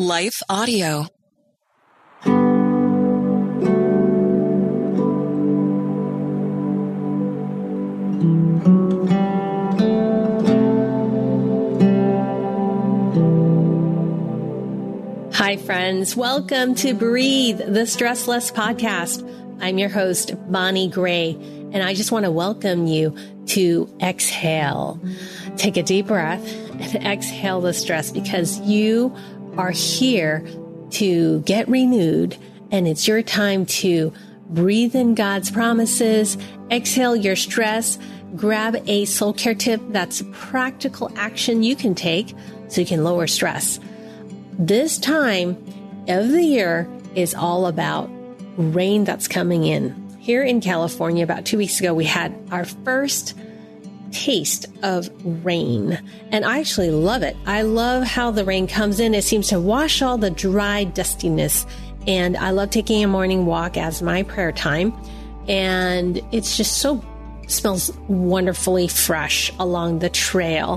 Life Audio. Hi, friends. Welcome to Breathe, the Stress Less podcast. I'm your host, Bonnie Gray, and I just want to welcome you to exhale. Take a deep breath and exhale the stress because you are here to get renewed and it's your time to breathe in God's promises, exhale your stress, grab a soul care tip that's a practical action you can take so you can lower stress. This time of the year is all about rain that's coming in. Here in California, about two weeks ago, we had our first taste of rain. And I actually love it. I love how the rain comes in. It seems to wash all the dry dustiness. And I love taking a morning walk as my prayer time. And it's just so smells wonderfully fresh along the trail.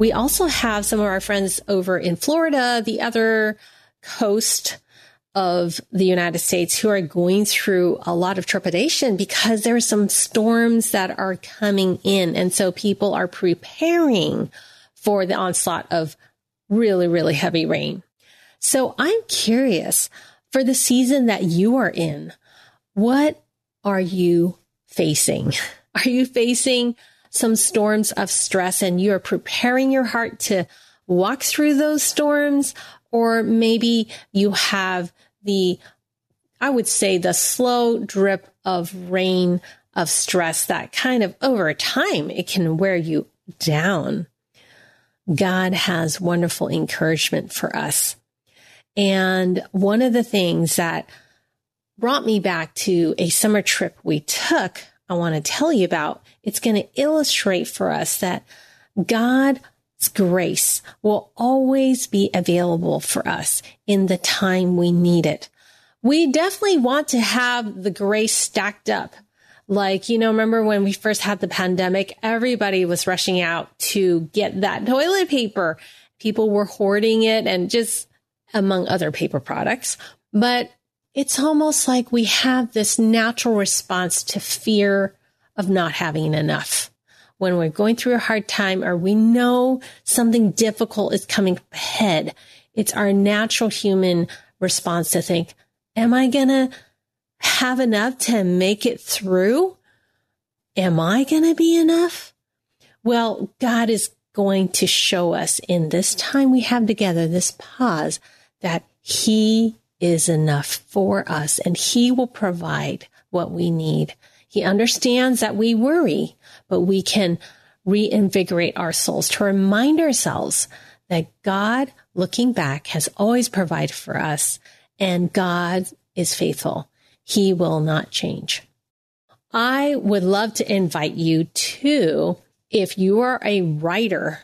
We also have some of our friends over in Florida, the other coast of the United States who are going through a lot of trepidation because there are some storms that are coming in. And so people are preparing for the onslaught of really, really heavy rain. So I'm curious for the season that you are in, what are you facing? Are you facing some storms of stress and you are preparing your heart to walk through those storms, or maybe you have the, I would say, the slow drip of rain of stress that kind of over time it can wear you down. God has wonderful encouragement for us. And one of the things that brought me back to a summer trip we took, I want to tell you about it's going to illustrate for us that God's grace will always be available for us in the time we need it. We definitely want to have the grace stacked up. Like, you know, remember when we first had the pandemic, everybody was rushing out to get that toilet paper. People were hoarding it and just among other paper products. But it's almost like we have this natural response to fear of not having enough. When we're going through a hard time or we know something difficult is coming ahead, it's our natural human response to think, am I going to have enough to make it through? Am I going to be enough? Well, God is going to show us in this time we have together, this pause, that He is enough for us and He will provide what we need. He understands that we worry, but we can reinvigorate our souls to remind ourselves that God, looking back, has always provided for us and God is faithful. He will not change. I would love to invite you to, if you are a writer,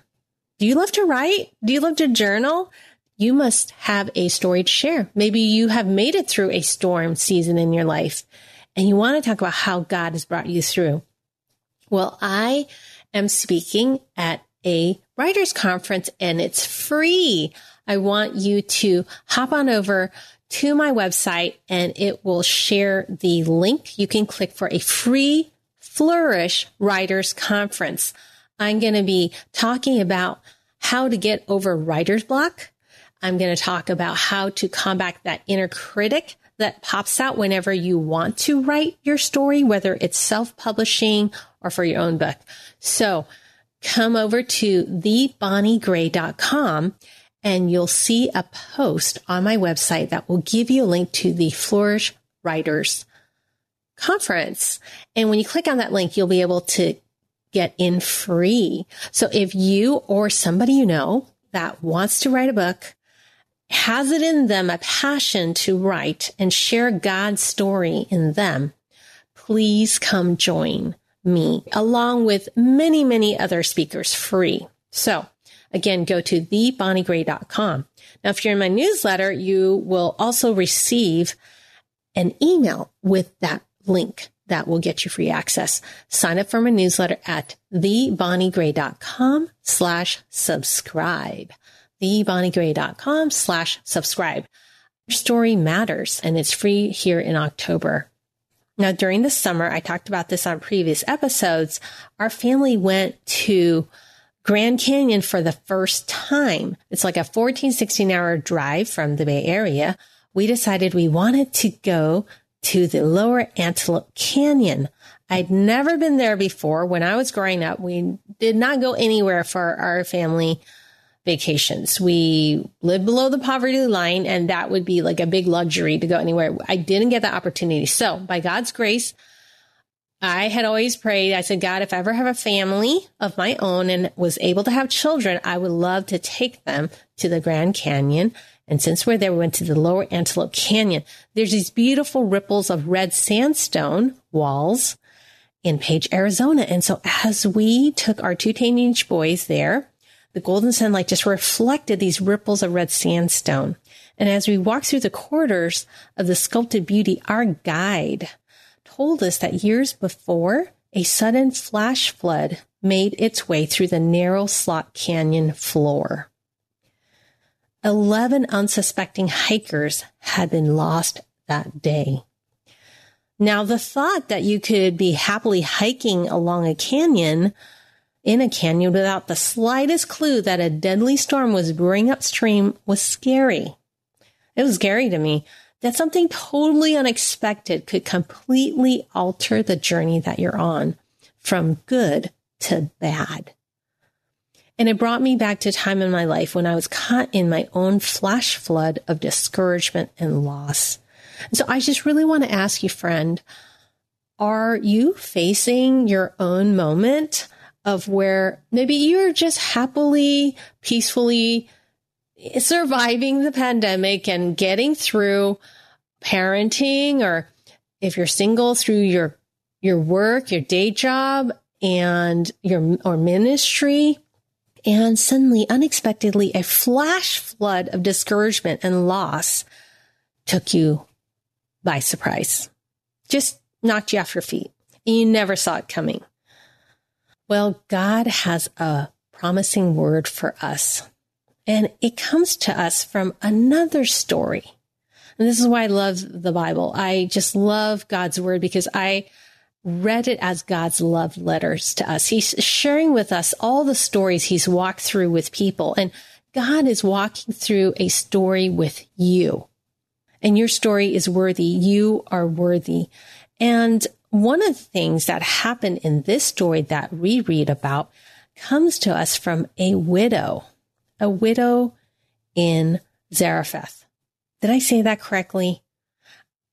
do you love to write? Do you love to journal? You must have a story to share. Maybe you have made it through a storm season in your life and you want to talk about how God has brought you through. Well, I am speaking at a writers conference and it's free. I want you to hop on over to my website and it will share the link. You can click for a free Flourish Writers Conference. I'm going to be talking about how to get over writer's block. I'm going to talk about how to combat that inner critic that pops out whenever you want to write your story, whether it's self-publishing or for your own book. So come over to thebonniegray.com and you'll see a post on my website that will give you a link to the Flourish Writers conference. And when you click on that link, you'll be able to get in free. So if you or somebody you know that wants to write a book, has it in them a passion to write and share God's story in them, please come join me along with many, many other speakers free. So again, go to thebonniegray.com. Now, if you're in my newsletter, you will also receive an email with that link that will get you free access. Sign up for my newsletter at thebonniegray.com slash subscribe. thebonniegray.com slash subscribe. Your story matters and it's free here in October. Now, during the summer, I talked about this on previous episodes. Our family went to Grand Canyon for the first time. It's like a 14, 16 hour drive from the Bay Area. We decided we wanted to go to the lower Antelope Canyon. I'd never been there before. When I was growing up, we did not go anywhere for our family vacations. We lived below the poverty line and that would be like a big luxury to go anywhere. I didn't get that opportunity. So by God's grace, I had always prayed. I said, God, if I ever have a family of my own and was able to have children, I would love to take them to the Grand Canyon and since we're there, we went to the lower Antelope Canyon. There's these beautiful ripples of red sandstone walls in Page, Arizona. And so as we took our two teenage boys there, the golden sunlight just reflected these ripples of red sandstone. And as we walked through the corridors of the sculpted beauty, our guide told us that years before, a sudden flash flood made its way through the narrow slot canyon floor. 11 unsuspecting hikers had been lost that day. Now, the thought that you could be happily hiking along a canyon in a canyon without the slightest clue that a deadly storm was brewing upstream was scary. It was scary to me that something totally unexpected could completely alter the journey that you're on from good to bad. And it brought me back to time in my life when I was caught in my own flash flood of discouragement and loss. And so I just really want to ask you, friend, are you facing your own moment of where maybe you're just happily, peacefully surviving the pandemic and getting through parenting or if you're single through your your work, your day job and your or ministry and suddenly, unexpectedly, a flash flood of discouragement and loss took you by surprise. Just knocked you off your feet. And you never saw it coming. Well, God has a promising word for us. And it comes to us from another story. And this is why I love the Bible. I just love God's word because I read it as God's love letters to us. He's sharing with us all the stories he's walked through with people. And God is walking through a story with you. And your story is worthy. You are worthy. And one of the things that happened in this story that we read about comes to us from a widow, a widow in Zarephath. Did I say that correctly?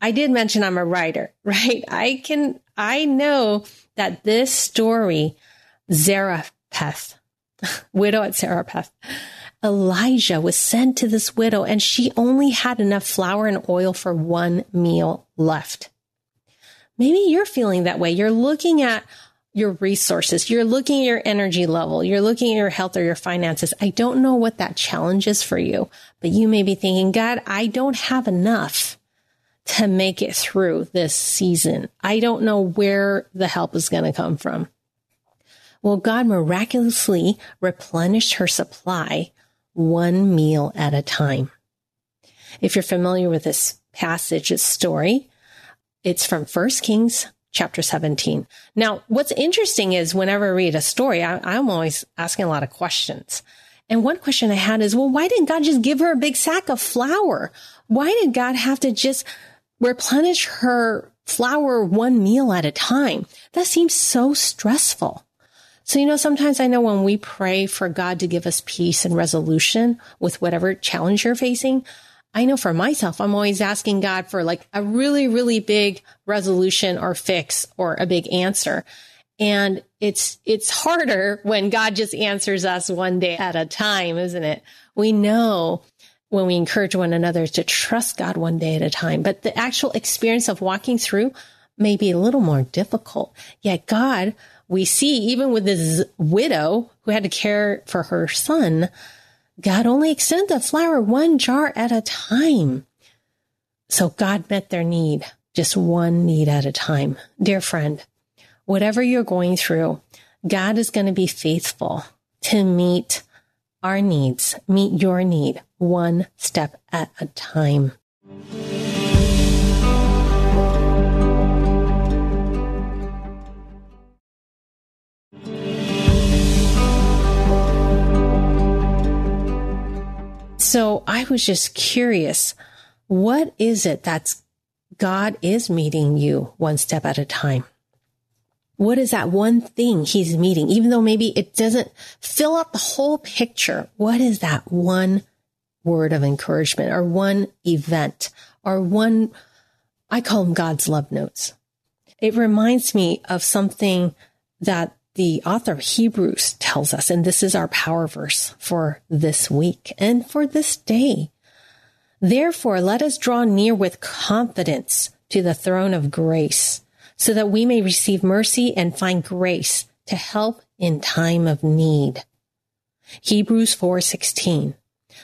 I did mention I'm a writer, right? I can I know that this story, Zarephath, widow at Zarephath, Elijah was sent to this widow and she only had enough flour and oil for one meal left. Maybe you're feeling that way. You're looking at your resources. You're looking at your energy level. You're looking at your health or your finances. I don't know what that challenge is for you, but you may be thinking, God, I don't have enough to make it through this season. I don't know where the help is going to come from. Well, God miraculously replenished her supply one meal at a time. If you're familiar with this passage, this story, it's from 1 Kings chapter 17. Now, what's interesting is whenever I read a story, I, am always asking a lot of questions. And one question I had is, well, why didn't God just give her a big sack of flour? Why did God have to just replenish her flour one meal at a time? That seems so stressful. So, you know, sometimes I know when we pray for God to give us peace and resolution with whatever challenge you're facing, I know for myself, I'm always asking God for like a really, really big resolution or fix or a big answer. And it's, it's harder when God just answers us one day at a time, isn't it? We know when we encourage one another to trust God one day at a time, but the actual experience of walking through may be a little more difficult. Yet God, we see even with this widow who had to care for her son, God only extended the flour one jar at a time. So God met their need, just one need at a time. Dear friend, whatever you're going through, God is going to be faithful to meet our needs, meet your need one step at a time. So I was just curious, what is it that's God is meeting you one step at a time? What is that one thing he's meeting? Even though maybe it doesn't fill up the whole picture, what is that one word of encouragement or one event or one, I call them God's love notes. It reminds me of something that the author of Hebrews tells us, and this is our power verse for this week and for this day. Therefore, let us draw near with confidence to the throne of grace so that we may receive mercy and find grace to help in time of need. Hebrews 4:16.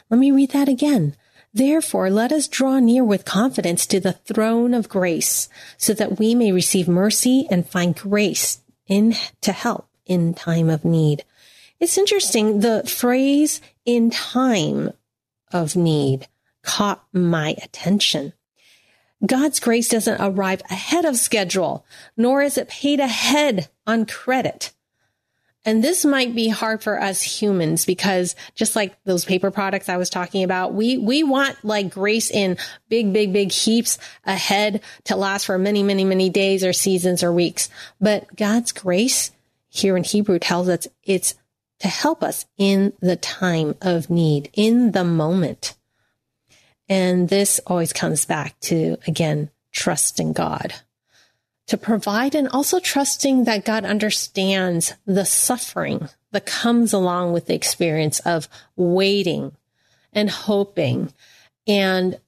Let me read that again. Therefore, let us draw near with confidence to the throne of grace so that we may receive mercy and find grace in to help in time of need. It's interesting. The phrase in time of need caught my attention. God's grace doesn't arrive ahead of schedule, nor is it paid ahead on credit. And this might be hard for us humans because just like those paper products I was talking about, we, we want like grace in big, big, big heaps ahead to last for many, many, many days or seasons or weeks. But God's grace here in Hebrew tells us it's to help us in the time of need, in the moment. And this always comes back to, again, trust in God to provide and also trusting that God understands the suffering that comes along with the experience of waiting and hoping and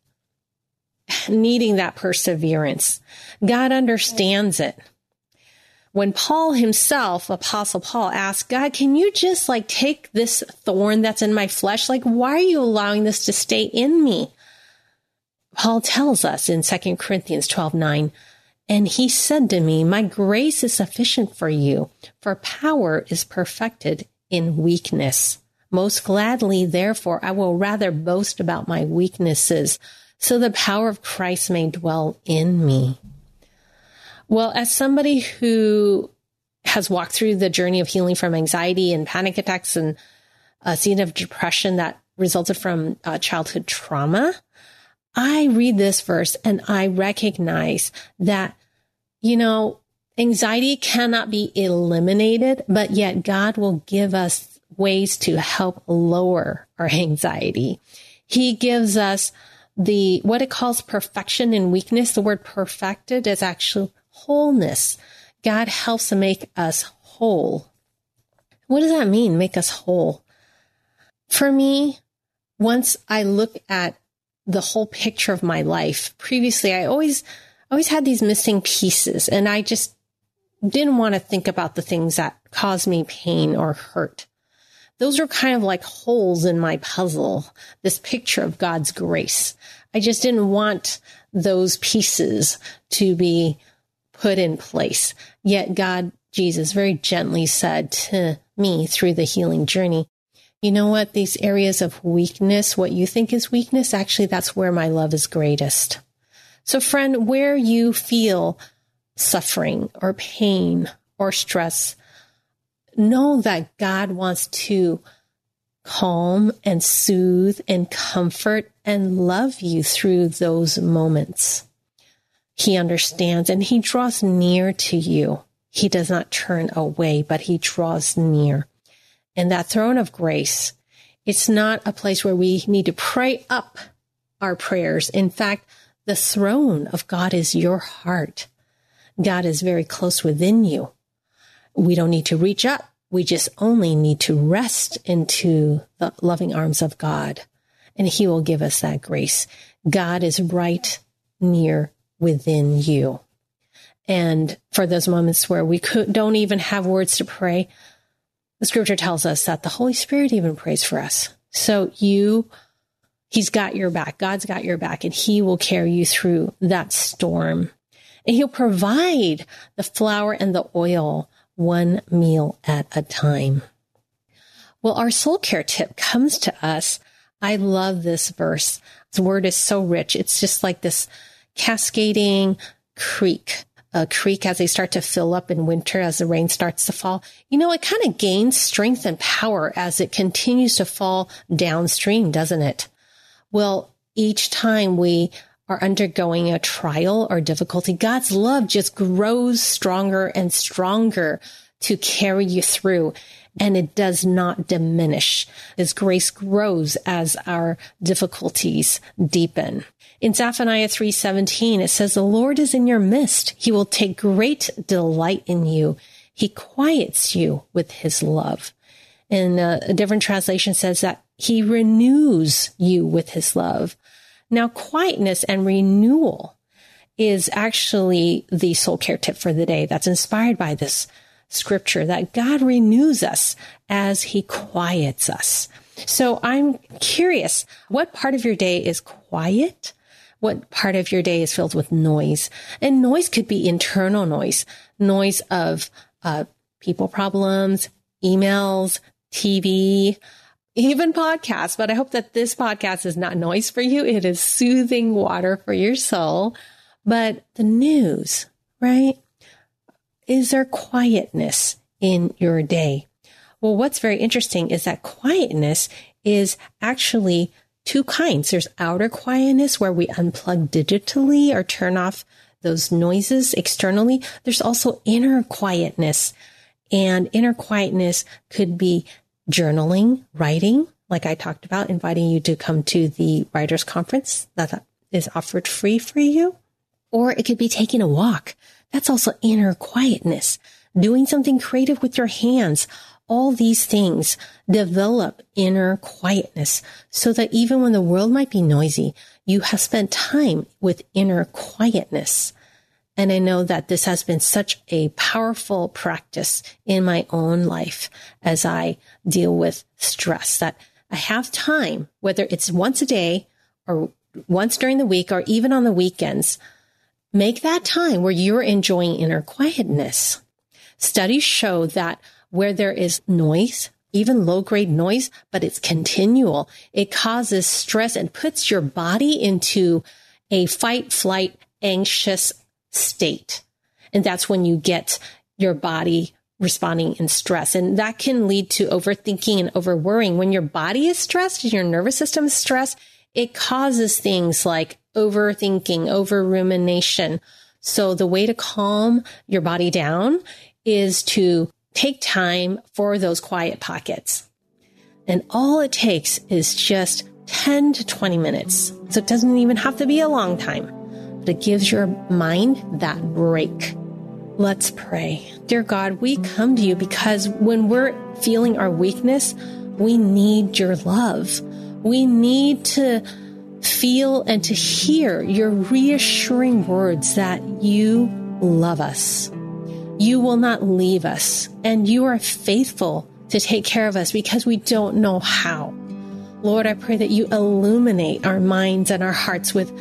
needing that perseverance. God understands it. When Paul himself, Apostle Paul, asked God, can you just like take this thorn that's in my flesh? Like, why are you allowing this to stay in me? Paul tells us in 2 Corinthians 12 9, and he said to me, My grace is sufficient for you, for power is perfected in weakness. Most gladly, therefore, I will rather boast about my weaknesses, so the power of Christ may dwell in me. Well, as somebody who has walked through the journey of healing from anxiety and panic attacks and a scene of depression that resulted from uh, childhood trauma, I read this verse and I recognize that you know, anxiety cannot be eliminated, but yet God will give us ways to help lower our anxiety. He gives us the, what it calls perfection and weakness. The word perfected is actually wholeness. God helps to make us whole. What does that mean? Make us whole. For me, once I look at the whole picture of my life, previously I always always had these missing pieces and I just didn't want to think about the things that caused me pain or hurt. Those are kind of like holes in my puzzle, this picture of God's grace. I just didn't want those pieces to be put in place. Yet God, Jesus very gently said to me through the healing journey, you know what? These areas of weakness, what you think is weakness, actually, that's where my love is greatest. So, friend, where you feel suffering or pain or stress, know that God wants to calm and soothe and comfort and love you through those moments. He understands and he draws near to you. He does not turn away, but he draws near. And that throne of grace, it's not a place where we need to pray up our prayers. In fact, the throne of God is your heart. God is very close within you. We don't need to reach up. We just only need to rest into the loving arms of God and he will give us that grace. God is right near within you. And for those moments where we could, don't even have words to pray, the scripture tells us that the Holy Spirit even prays for us. So you, he's got your back. God's got your back and he will carry you through that storm. And he'll provide the flour and the oil one meal at a time. Well, our soul care tip comes to us. I love this verse. The word is so rich. It's just like this cascading creek a creek as they start to fill up in winter as the rain starts to fall, you know, it kind of gains strength and power as it continues to fall downstream, doesn't it? Well, each time we are undergoing a trial or difficulty, God's love just grows stronger and stronger to carry you through. And it does not diminish. His grace grows as our difficulties deepen. In Zephaniah 3:17 it says the Lord is in your midst. He will take great delight in you. He quiets you with his love. And uh, a different translation says that he renews you with his love. Now quietness and renewal is actually the soul care tip for the day that's inspired by this scripture that God renews us as he quiets us. So I'm curious, what part of your day is quiet? what part of your day is filled with noise. And noise could be internal noise, noise of uh, people problems, emails, TV, even podcasts. But I hope that this podcast is not noise for you. It is soothing water for your soul. But the news, right? Is there quietness in your day? Well, what's very interesting is that quietness is actually two kinds. There's outer quietness where we unplug digitally or turn off those noises externally. There's also inner quietness and inner quietness could be journaling, writing, like I talked about, inviting you to come to the writers conference that is offered free for you. Or it could be taking a walk. That's also inner quietness, doing something creative with your hands, all these things develop inner quietness so that even when the world might be noisy, you have spent time with inner quietness. And I know that this has been such a powerful practice in my own life as I deal with stress that I have time, whether it's once a day or once during the week or even on the weekends, make that time where you're enjoying inner quietness. Studies show that where there is noise, even low grade noise, but it's continual. It causes stress and puts your body into a fight, flight, anxious state. And that's when you get your body responding in stress. And that can lead to overthinking and over worrying. When your body is stressed and your nervous system is stressed, it causes things like overthinking, over rumination. So the way to calm your body down is to take time for those quiet pockets. And all it takes is just 10 to 20 minutes. So it doesn't even have to be a long time, it gives your mind that break. Let's pray. Dear God, we come to you because when we're feeling our weakness, we need your love. We need to feel and to hear your reassuring words that you love us. You will not leave us, and you are faithful to take care of us because we don't know how. Lord, I pray that you illuminate our minds and our hearts with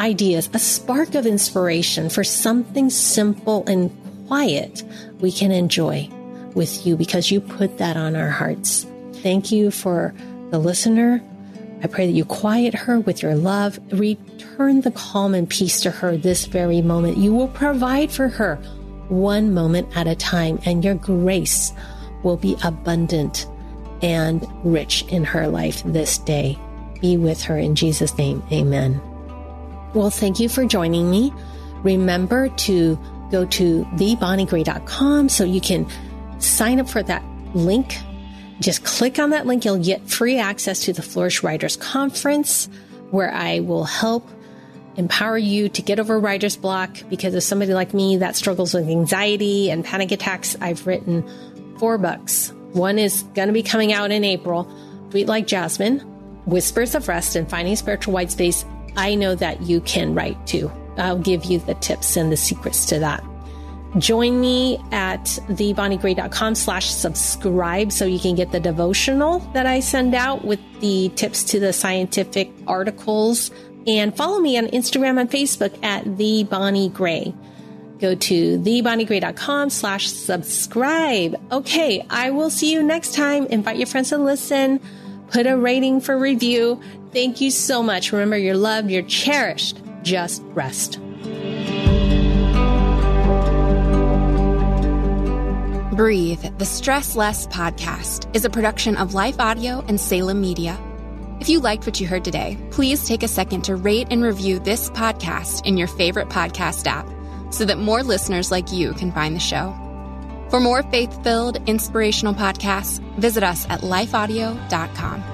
ideas, a spark of inspiration for something simple and quiet we can enjoy with you because you put that on our hearts. thank you for the listener. I pray that you quiet her with your love. Return the calm and peace to her this very moment. You will provide for her one moment at a time, and your grace will be abundant and rich in her life this day. Be with her in Jesus' name. Amen. Well, thank you for joining me. Remember to go to thebonniegray.com so you can sign up for that link. Just click on that link. You'll get free access to the Flourish Writers Conference where I will help empower you to get over writer's block because of somebody like me that struggles with anxiety and panic attacks, I've written four books. One is going to be coming out in April, Sweet Like Jasmine, Whispers of Rest, and Finding Spiritual White Space. I know that you can write too. I'll give you the tips and the secrets to that. Join me at thebonniegray.com slash subscribe so you can get the devotional that I send out with the tips to the scientific articles and follow me on Instagram and Facebook at the Bonnie Gray. Go to thebonniegray.com slash subscribe. Okay, I will see you next time. Invite your friends to listen. Put a rating for review. Thank you so much. Remember, you're loved, you're cherished. Just rest. Breathe, the Stress Less podcast, is a production of Life Audio and Salem Media. If you liked what you heard today, please take a second to rate and review this podcast in your favorite podcast app so that more listeners like you can find the show. For more faith filled, inspirational podcasts, visit us at lifeaudio.com.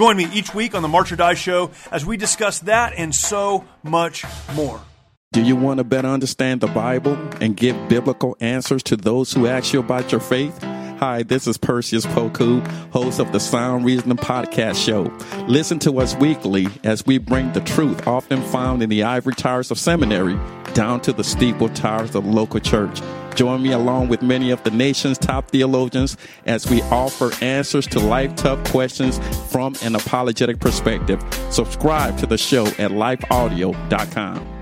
Join me each week on the March or Die Show as we discuss that and so much more. Do you want to better understand the Bible and give biblical answers to those who ask you about your faith? Hi, this is Perseus Poku, host of the Sound Reasoning Podcast Show. Listen to us weekly as we bring the truth often found in the ivory towers of seminary down to the steeple towers of local church. Join me along with many of the nation's top theologians as we offer answers to life tough questions from an apologetic perspective. Subscribe to the show at lifeaudio.com.